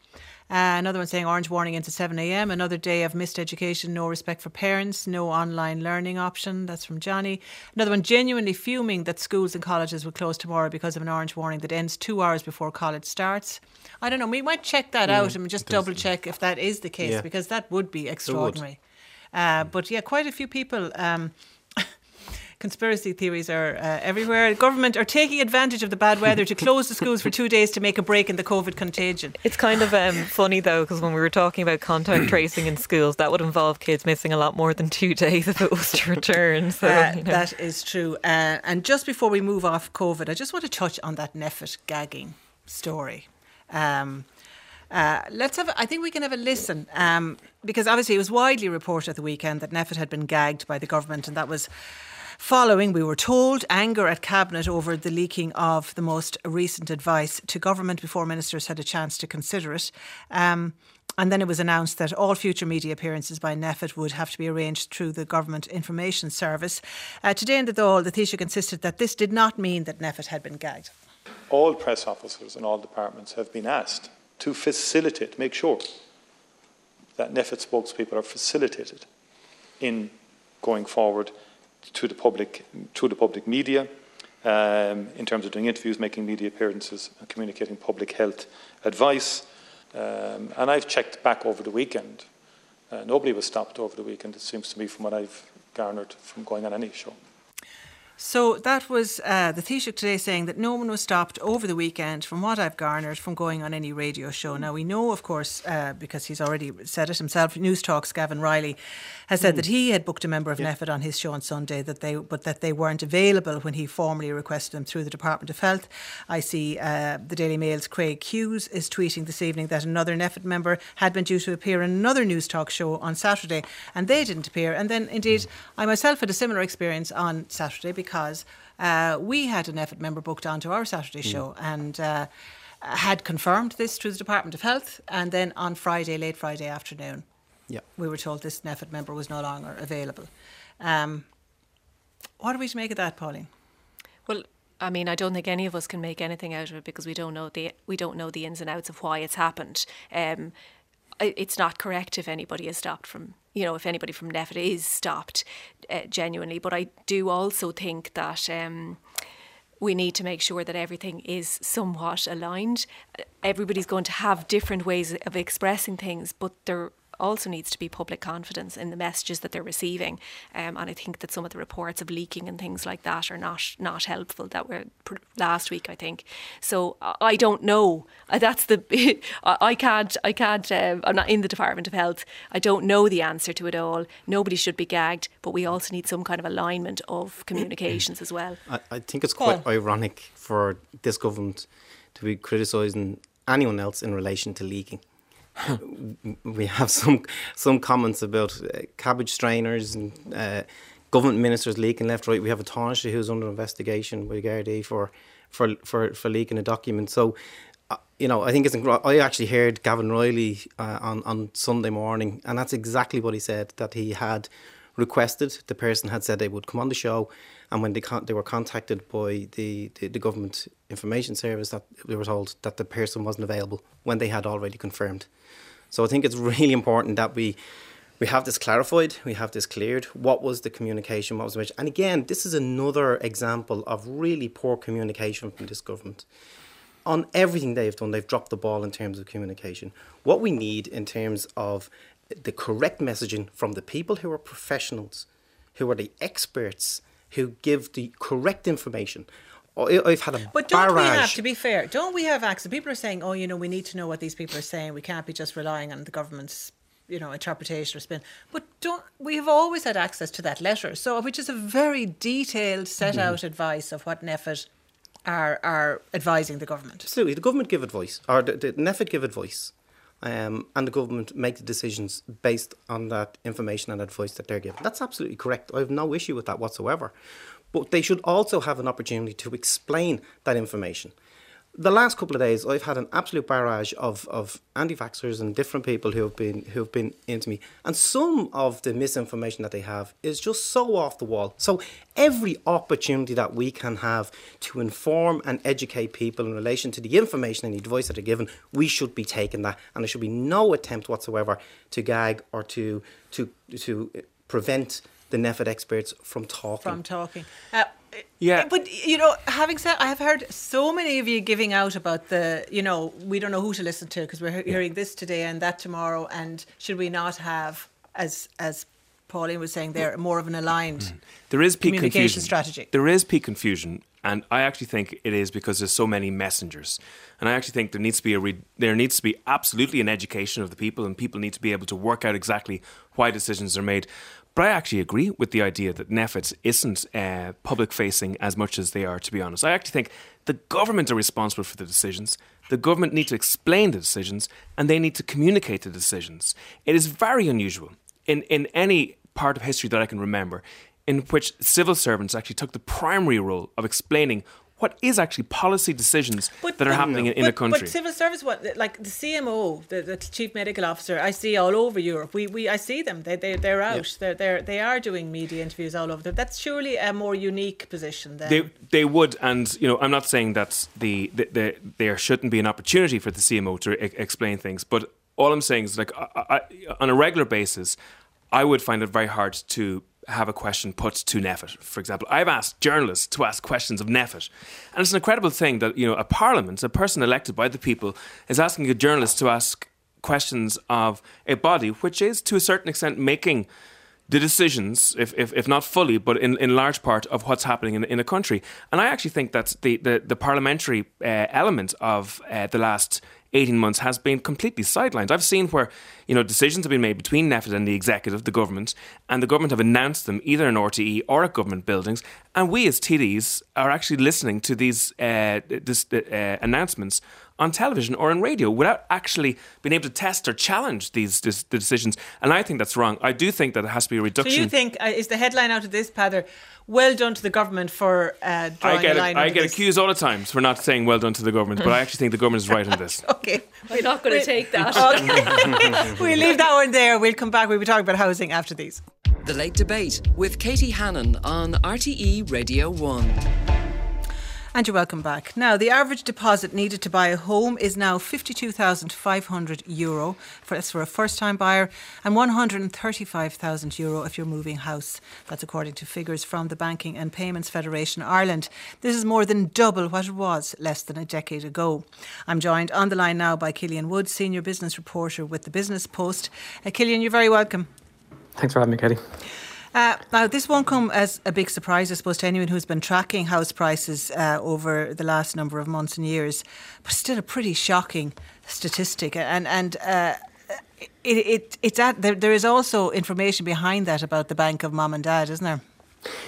Uh, another one saying orange warning into 7 a.m. Another day of missed education, no respect for parents, no online learning option. That's from Johnny. Another one genuinely fuming that schools and colleges will close tomorrow because of an orange warning that ends two hours before college starts. I don't know. We might check that mm, out and just double check if that is the case yeah. because that would be extraordinary. Uh, but yeah, quite a few people. Um, conspiracy theories are uh, everywhere. The government are taking advantage of the bad weather to close the schools for two days to make a break in the COVID contagion. It's kind of um, funny though, because when we were talking about contact tracing in schools, that would involve kids missing a lot more than two days if it was to return. So, uh, you know. That is true. Uh, and just before we move off COVID, I just want to touch on that NPHET gagging story. Um, uh, let's have. I think we can have a listen um, because obviously it was widely reported at the weekend that NPHET had been gagged by the government, and that was Following, we were told, anger at Cabinet over the leaking of the most recent advice to government before ministers had a chance to consider it. Um, and then it was announced that all future media appearances by NPHET would have to be arranged through the Government Information Service. Uh, today in the Dáil, the Taoiseach insisted that this did not mean that NPHET had been gagged. All press officers in all departments have been asked to facilitate, make sure that NPHET spokespeople are facilitated in going forward to the public, to the public media um, in terms of doing interviews, making media appearances, and communicating public health advice. Um, and I've checked back over the weekend. Uh, nobody was stopped over the weekend, it seems to me, from what I've garnered from going on any show. So that was uh, the Taoiseach today saying that no one was stopped over the weekend, from what I've garnered, from going on any radio show. Now, we know, of course, uh, because he's already said it himself, Newstalk's Gavin Reilly has said mm. that he had booked a member of yeah. NPHET on his show on Sunday, that they but that they weren't available when he formally requested them through the Department of Health. I see uh, the Daily Mail's Craig Hughes is tweeting this evening that another NPHET member had been due to appear in another Newstalk show on Saturday, and they didn't appear. And then, indeed, mm. I myself had a similar experience on Saturday because uh, we had an NPHET member booked onto our Saturday mm. show and uh, had confirmed this through the Department of Health. And then on Friday, late Friday afternoon, yeah. we were told this NPHET member was no longer available. Um, what are we to make of that, Pauline? Well, I mean, I don't think any of us can make anything out of it because we don't know the we don't know the ins and outs of why it's happened. Um, it's not correct if anybody is stopped from you know, if anybody from NPHET is stopped uh, genuinely. But I do also think that. Um, we need to make sure that everything is somewhat aligned. Everybody's going to have different ways of expressing things, but they're also needs to be public confidence in the messages that they're receiving. Um, and I think that some of the reports of leaking and things like that are not not helpful. That were pr- last week, I think. So I don't know. That's the I can't I can't. Uh, I'm not in the Department of Health. I don't know the answer to it all. Nobody should be gagged, but we also need some kind of alignment of communications as well. I, I think it's quite ironic for this government to be criticising anyone else in relation to leaking. We have some some comments about uh, cabbage strainers and uh, government ministers leaking left right. We have a Taoiseach who's under investigation by Gardaí for for for for leaking a document. So. Uh, you know, I think it's. I actually heard Gavin Reilly uh, on on Sunday morning, and that's exactly what he said. That he had requested. The person had said they would come on the show, and when they con- they were contacted by the, the, the government information service, that they were told that the person wasn't available when they had already confirmed. So I think it's really important that we we have this clarified, we have this cleared. What was the communication? What was the message? And again, this is another example of really poor communication from this government. On everything they've done, they've dropped the ball in terms of communication. What we need in terms of the correct messaging from the people who are professionals, who are the experts, who give the correct information. I've had a but don't barrage. we have to be fair? Don't we have access? People are saying, "Oh, you know, we need to know what these people are saying. We can't be just relying on the government's, you know, interpretation or spin." But don't we have always had access to that letter? So, which is a very detailed, set out mm-hmm. advice of what NPHET are are advising the government. Absolutely, the government give advice, or the, the NPHET give advice, um, and the government make the decisions based on that information and advice that they're given. That's absolutely correct. I have no issue with that whatsoever. But they should also have an opportunity to explain that information. The last couple of days, I've had an absolute barrage of, of anti-vaxxers and different people who have been who have been into me, and some of the misinformation that they have is just so off the wall. So every opportunity that we can have to inform and educate people in relation to the information and the advice that are given, we should be taking that, and there should be no attempt whatsoever to gag or to to to prevent the NPHET experts from talking. From talking. Uh, yeah. But, you know, having said, I have heard so many of you giving out about the, you know, we don't know who to listen to because we're hearing yeah. this today and that tomorrow. And should we not have, as, as Pauline was saying there, more of an aligned mm. there is peak communication confusion. strategy. There is peak confusion. And I actually think it is because there's so many messengers. And I actually think there needs to be a re- there needs to be absolutely an education of the people, and people need to be able to work out exactly why decisions are made. But I actually agree with the idea that NPHET isn't uh, public facing as much as they are, to be honest. I actually think the government are responsible for the decisions. The government need to explain the decisions and they need to communicate the decisions. It is very unusual in, in any part of history that I can remember in which civil servants actually took the primary role of explaining what is actually policy decisions but, that are happening in, in but, a country. But civil service, what like the CMO, the, the, chief medical officer, I see all over Europe. We, we I see them. They they they're out. Yeah. They're they're they are doing media interviews all over. That's surely a more unique position. Then they they would, and you know, I'm not saying that the, the, the there shouldn't be an opportunity for the CMO to explain things, but all I'm saying is like I, I, on a regular basis, I would find it very hard to have a question put to NPHET. For example, I've asked journalists to ask questions of NPHET. And it's an incredible thing that, you know, a parliament, a person elected by the people, is asking a journalist to ask questions of a body which is, to a certain extent, making the decisions, if, if, if not fully, but in, in large part of what's happening in, in a country. And I actually think that the, the, the parliamentary uh, element of uh, the last 18 months has been completely sidelined. I've seen where, you know, decisions have been made between NPHET and the executive, the government, and the government have announced them either in RTE or at government buildings. And we as TDs are actually listening to these uh, this, uh, announcements on television or in radio without actually being able to test or challenge these, these the decisions. And I think that's wrong. I do think that it has to be a reduction. So you think uh, is the headline out of this, Peadar? Well done to the government for uh, drawing I get, a line. I get this. accused all the times for not saying well done to the government, but I actually think the government is right on this. Okay, We're not going to take that. okay. we'll leave that one there. We'll come back. We'll be talking about housing after these. The Late Debate with Katie Hannon on RTE Radio 1. And you're welcome back. Now, the average deposit needed to buy a home is now €52,500 Euro for, for a first time buyer and €135,000 Euro if you're moving house. That's according to figures from the Banking and Payments Federation Ireland. This is more than double what it was less than a decade ago. I'm joined on the line now by Killian Woods, Senior Business Reporter with the Business Post. Uh, Killian, you're very welcome. Thanks for having me, Katie. Uh, now, this won't come as a big surprise, I suppose, to anyone who's been tracking house prices uh, over the last number of months and years, but still a pretty shocking statistic. And and uh, it, it it's at there, there is also information behind that about the bank of mom and dad, isn't there?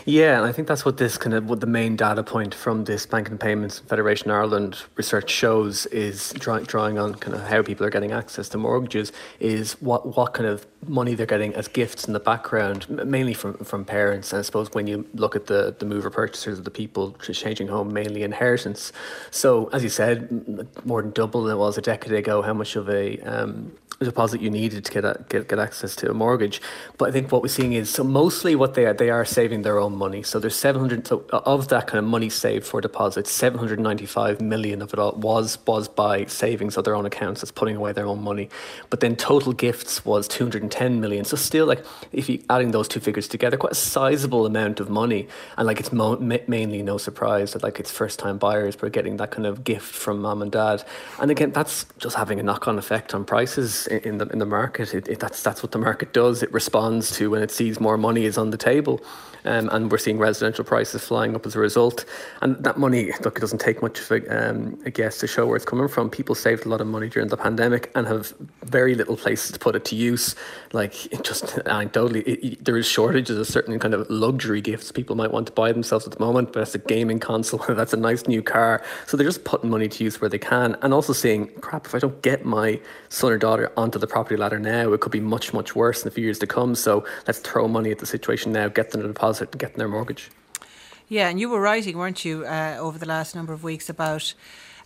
Yeah, and I think that's what this kind of what the main data point from this Bank and Payments Federation Ireland research shows is draw, drawing on kind of how people are getting access to mortgages is what what kind of money they're getting as gifts in the background, mainly from from parents. And I suppose when you look at the the mover purchasers of the people changing home, mainly inheritance. So as you said, more than double than it was a decade ago. How much of a um, deposit you needed to get, a, get get access to a mortgage. But I think what we're seeing is so mostly what they are they are saving their own money. So there's 700 so of that kind of money saved for deposits, 795 million of it all was was by savings of their own accounts. That's putting away their own money. But then total gifts was 210 million. So still like if you adding those two figures together, quite a sizable amount of money. And like it's mo- mainly no surprise that like it's first time buyers but getting that kind of gift from mom and dad. And again, that's just having a knock on effect on prices in the in the market. It, it, that's that's what the market does. It responds to when it sees more money is on the table, um, and we're seeing residential prices flying up as a result. And that money, look, it doesn't take much of a, um, a guess to show where it's coming from. People saved a lot of money during the pandemic and have very little places to put it to use. Like just anecdotally, it, it, there is shortages of certain kind of luxury gifts people might want to buy themselves at the moment. But that's a gaming console, that's a nice new car. So they're just putting money to use where they can, and also saying, "Crap, if I don't get my son or daughter onto the property ladder now, it could be much, much worse in a few years to come. So let's throw money at the situation now, get them a deposit, and get them their mortgage. Yeah, and you were writing, weren't you, uh, over the last number of weeks about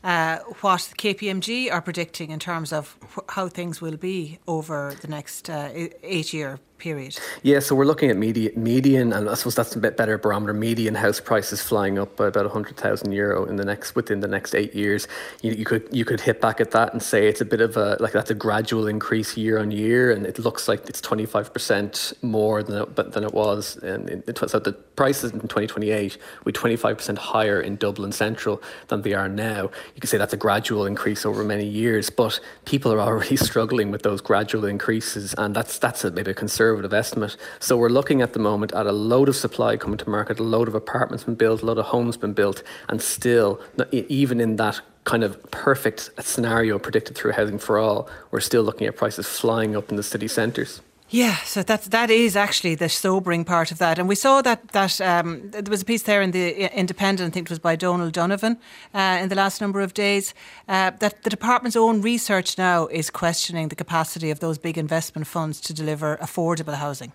uh, what KPMG are predicting in terms of wh- how things will be over the next uh, eight year period? Yeah, so we're looking at median, median, and I suppose that's a bit better barometer. Median house prices flying up by about hundred thousand euro in the next within the next eight years. You, you could you could hit back at that and say it's a bit of a like that's a gradual increase year on year, and it looks like it's twenty five percent more than it, than it was. And it, so the prices in twenty twenty eight with twenty five percent higher in Dublin Central than they are now. You could say that's a gradual increase over many years, but people are already struggling with those gradual increases, and that's that's a maybe a concern conservative estimate. So we're looking at the moment at a load of supply coming to market, a load of apartments been built, a load of homes been built, and still, even in that kind of perfect scenario predicted through Housing for All, we're still looking at prices flying up in the city centres. Yeah, so that's that is actually the sobering part of that, and we saw that that um, there was a piece there in the Independent, I think it was by Donal O'Donovan, uh, in the last number of days, uh, that the department's own research now is questioning the capacity of those big investment funds to deliver affordable housing.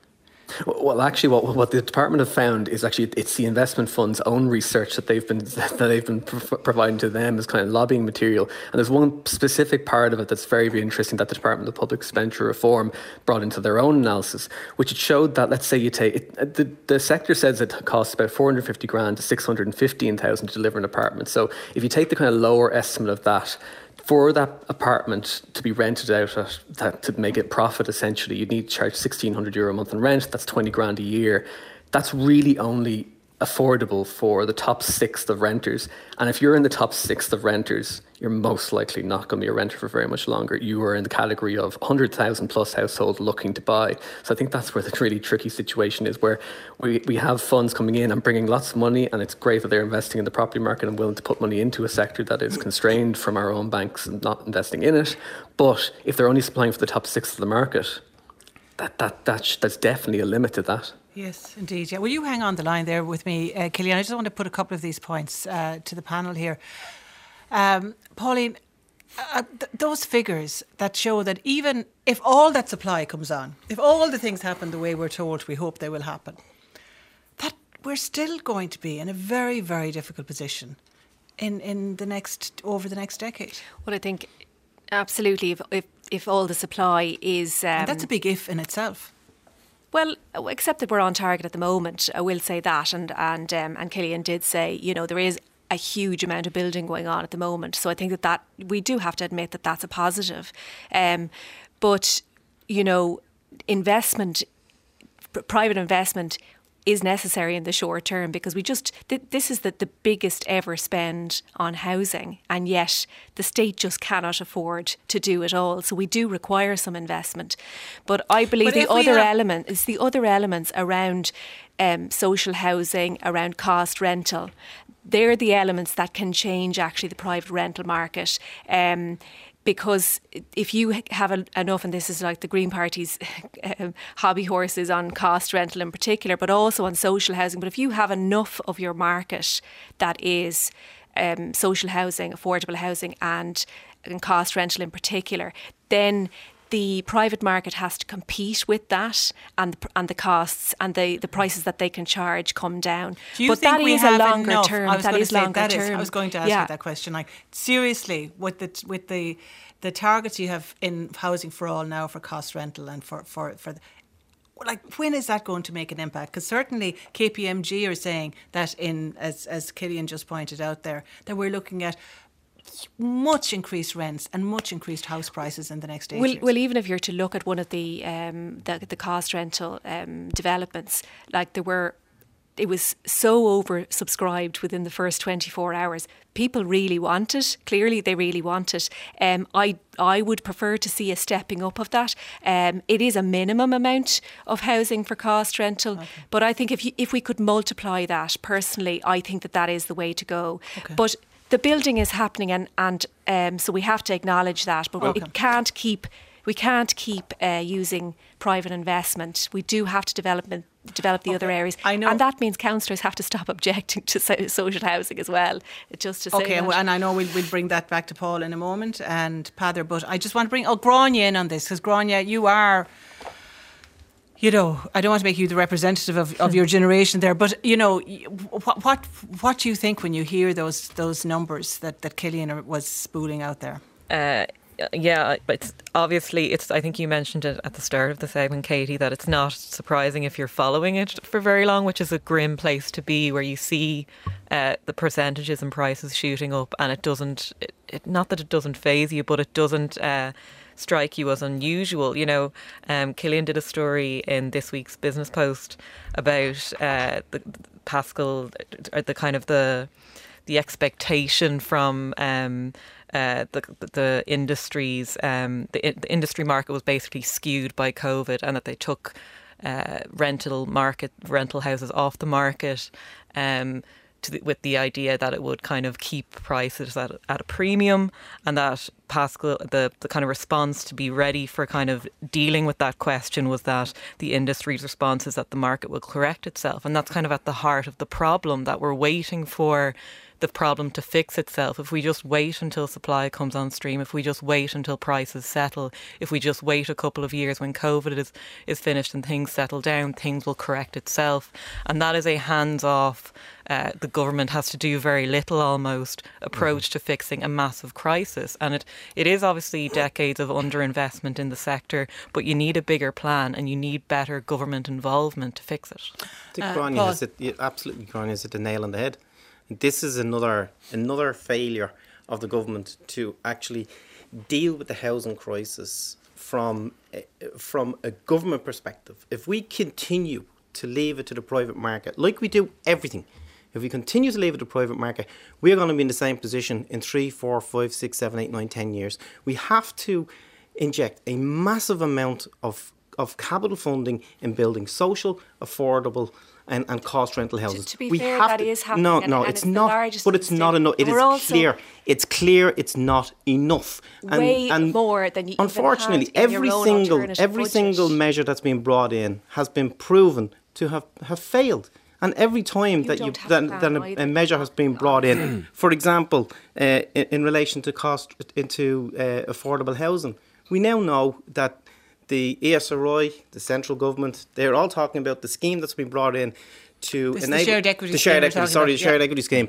Well, actually, what what the department have found is actually it's the investment fund's own research that they've been that they've been providing to them as kind of lobbying material. And there's one specific part of it that's very, very interesting that the Department of Public Expenditure Reform brought into their own analysis, which it showed that let's say you take it, uh, the the sector says it costs about 450 grand to 615,000 to deliver an apartment. So if you take the kind of lower estimate of that for that apartment to be rented out at that to make it profit essentially you'd need to charge 1600 euro a month in rent. That's 20 grand a year. That's really only affordable for the top sixth of renters. And if you're in the top sixth of renters, you're most likely not going to be a renter for very much longer. You are in the category of 100,000 plus household looking to buy. So I think that's where the really tricky situation is, where we, we have funds coming in and bringing lots of money, and it's great that they're investing in the property market and willing to put money into a sector that is constrained from our own banks and not investing in it. But if they're only supplying for the top sixth of the market, that, that, that, that's definitely a limit to that. Yes, indeed. Yeah. Will you hang on the line there with me, uh, Killian? I just want to put a couple of these points uh, to the panel here. Um, Pauline, uh, th- those figures that show that even if all that supply comes on, if all the things happen the way we're told we hope they will happen, that we're still going to be in a very, very difficult position in, in the next over the next decade. Well, I think absolutely. If if, if all the supply is um, that's a big if in itself. Well, except that we're on target at the moment, I will say that, and and um, and Killian did say, you know, there is a huge amount of building going on at the moment. So I think that that we do have to admit that that's a positive. Um, but you know, investment, private investment is necessary in the short term because we just th- this is the, the biggest ever spend on housing and yet the state just cannot afford to do it all. So we do require some investment. But I believe but the other have- element is the other elements around um, social housing around cost rental. They're the elements that can change actually the private rental market. Um, because if you have a, enough, and this is like the Green Party's um, hobby horses on cost rental in particular, but also on social housing, but if you have enough of your market that is um, social housing, affordable housing, and, and cost rental in particular, then the private market has to compete with that and the, and the costs and the, the prices that they can charge come down. but that is a longer enough? term. that is longer that term. Is, I was going to ask yeah. you that question. Like seriously, with the with the the targets you have in housing for all now for cost rental and for for for. The, like when is that going to make an impact? Because certainly KPMG are saying that in as as Killian just pointed out there that we're looking at much increased rents and much increased house prices in the next eight well, years. Well, even if you're to look at one of the um, the, the, cost rental um, developments, like there were. It was so oversubscribed within the first 24 hours. People really want it. Clearly, they really want it. Um, I I would prefer to see a stepping up of that. Um, it is a minimum amount of housing for cost rental, okay. but I think if you, if we could multiply that, personally, I think that that is the way to go. Okay. But the building is happening, and and um, so we have to acknowledge that. But okay. it can't keep we can't keep uh, using private investment. We do have to develop develop the okay. other areas. I know, and that means councillors have to stop objecting to so- social housing as well. Just to okay, and I know we'll, we'll bring that back to Paul in a moment and Peadar, but I just want to bring oh Gráinne in on this because Gráinne, you are you know, I don't want to make you the representative of, of your generation there, but you know, what, what what do you think when you hear those those numbers that that Killian was spooling out there? Uh, yeah, but obviously, it's. I think you mentioned it at the start of the segment, Katie, that it's not surprising if you're following it for very long, which is a grim place to be, where you see uh, the percentages and prices shooting up, and it doesn't. It, it, not that it doesn't phase you, but it doesn't. Uh, strike you as unusual. You know, um, Killian did a story in this week's Business Post about uh, the, or the kind of the the expectation from um, uh, the the industries, um, the, the industry market was basically skewed by COVID, and that they took uh, rental market rental houses off the market. Um, the, with the idea that it would kind of keep prices at, at a premium and that Paschal, the, the kind of response to be ready for kind of dealing with that question was that the industry's response is that the market will correct itself. And that's kind of at the heart of the problem that we're waiting for the problem to fix itself. If we just wait until supply comes on stream, if we just wait until prices settle, if we just wait a couple of years when COVID is, is finished and things settle down, things will correct itself. And that is a hands off, uh, the government has to do very little almost approach mm-hmm. to fixing a massive crisis. And it, it is obviously decades of underinvestment in the sector, but you need a bigger plan and you need better government involvement to fix it. I think uh, Gráinne it, absolutely, Gráinne hit the nail on the head. This is another another failure of the government to actually deal with the housing crisis from uh, from a government perspective. If we continue to leave it to the private market, like we do everything, if we continue to leave it to the private market, we're going to be in the same position in three, four, five, six, seven, eight, nine, ten years. We have to inject a massive amount of of capital funding in building social, affordable, and, and cost rental houses. To, to be we fair, have that to, is happening. No, no, it's, it's not. But it's not enough. It is clear. It's clear. It's not enough. And, way and more than you. Unfortunately, even had in every single every budget. single measure that's been brought in has been proven to have, have failed. And every time You that you a that, that a, a measure has been brought in, for example, uh, in, in relation to cost into uh, affordable housing, we now know that the ESRI, the central government, they're all talking about the scheme that's been brought in to This is the enable shared equity the shared equity. Sorry, the shared yeah. equity scheme.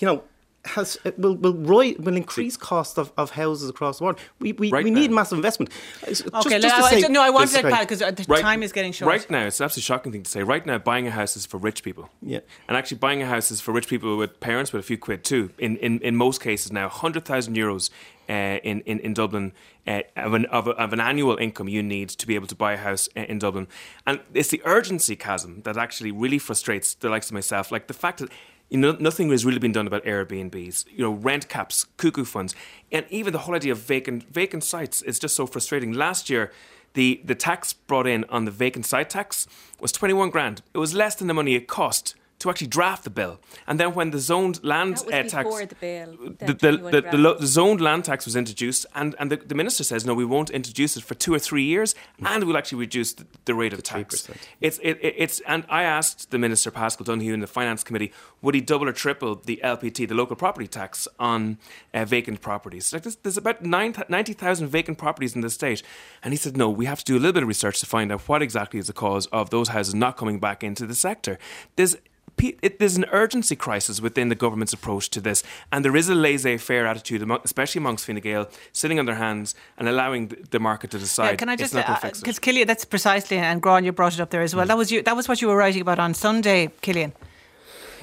You know. Has, will will ri- will increase cost of, of houses across the world. We we, Right we need now. massive investment. Just, Okay, just no, to I, say- no, I wanted Yes, that okay. because the time is getting short. Right now, it's an absolutely shocking thing to say. Right now, buying a house is for rich people. Yeah. And actually, buying a house is for rich people with parents with a few quid too. In in, in most cases now, hundred thousand euros uh, in, in in Dublin uh, of, an, of, a, of an annual income you need to be able to buy a house uh, in Dublin, and it's the urgency chasm that actually really frustrates the likes of myself. Like the fact that. You know, nothing has really been done about Airbnbs. You know, rent caps, cuckoo funds, and even the whole idea of vacant vacant sites is just so frustrating. Last year, the the tax brought in on the vacant site tax was 21 grand. It was less than the money it cost to actually draft the bill. And then when the zoned land That was uh, before tax the bill, the, the the, the, the, lo- the zoned land tax was introduced and, and the, the minister says no we won't introduce it for two or three years and we'll actually reduce the, the rate of tax. 3%. it's it, it- it's and I asked the minister Paschal Donohoe in the finance committee would he double or triple the LPT the local property tax on uh, vacant properties? Like this, there's about 90,000 vacant properties in the state. And he said no we have to do a little bit of research to find out what exactly is the cause of those houses not coming back into the sector. There's Pe- it, there's an urgency crisis within the government's approach to this, and there is a laissez-faire attitude, amo- especially amongst Fine Gael, sitting on their hands and allowing the, the market to decide. Yeah, can I just not gonna uh, fix it. because Killian, that's precisely and Gron, you brought it up there as well. Mm. That was you. That was what you were writing about on Sunday, Killian.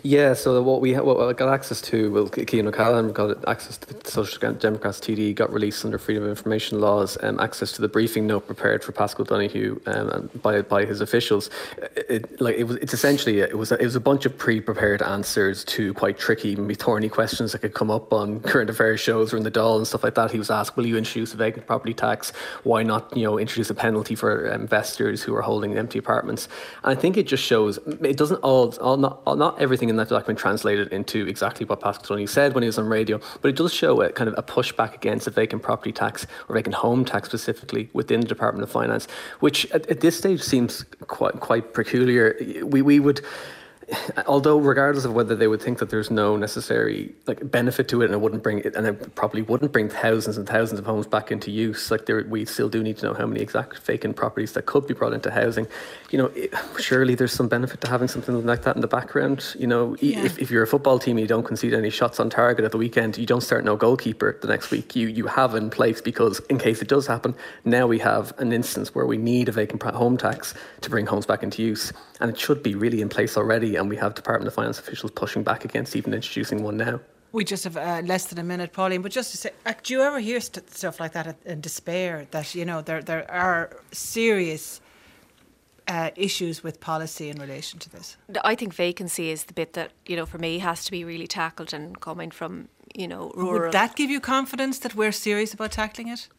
Yeah, so what we what I got access to, well, Ke- Cian O'Callaghan got access to the Social Democrats TD, got released under freedom of information laws, um, access to the briefing note prepared for Paschal Donohoe um, and by by his officials. It, like it was, it's essentially it was a, it was a bunch of pre-prepared answers to quite tricky, maybe thorny questions that could come up on current affairs shows or in the Dáil and stuff like that. He was asked, "Will you introduce a vacant property tax? Why not, you know, introduce a penalty for investors who are holding empty apartments?" And I think it just shows it doesn't all, all not all, not everything in that document translated into exactly what Pascal Tony said when he was on radio, but it does show a kind of a pushback against a vacant property tax or vacant home tax specifically within the Department of Finance, which at, at this stage seems quite quite peculiar. We we would although regardless of whether they would think that there's no necessary like benefit to it and it wouldn't bring it and it probably wouldn't bring thousands and thousands of homes back into use like there we still do need to know how many exact vacant properties that could be brought into housing. You know it, surely there's some benefit to having something like that in the background. You know e- if, if you're a football team you don't concede any shots on target at the weekend you don't start no goalkeeper the next week. You you have in place because in case it does happen now we have an instance where we need a vacant home tax to bring homes back into use. And it should be really in place already and we have Department of Finance officials pushing back against even introducing one now. We just have uh, less than a minute, Pauline. But just to say, do you ever hear st- stuff like that in despair? That you know there there are serious uh, issues with policy in relation to this. I think vacancy is the bit that you know for me has to be really tackled and coming from you know rural. Would that give you confidence that we're serious about tackling it?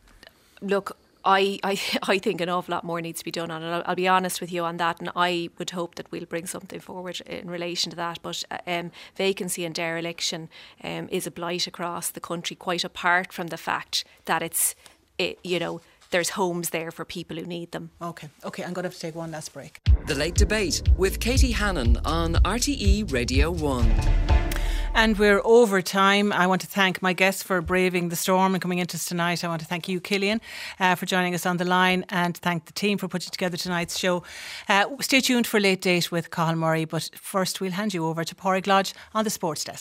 look, I, I, I think an awful lot more needs to be done on it. I'll, I'll be honest with you on that, and I would hope that we'll bring something forward in relation to that. But uh, um, vacancy and dereliction um, is a blight across the country, quite apart from the fact that it's, it, you know, there's homes there for people who need them. Okay, okay, I'm going to have to take one last break. The Late Debate with Katie Hannon on RTE Radio 1. And we're over time. I want to thank my guests for braving the storm and coming into us tonight. I want to thank you, Killian, uh, for joining us on the line and thank the team for putting together tonight's show. Uh, stay tuned for Late Date with Cathal Murray, but first we'll hand you over to Porrick Lodge on the Sports Desk.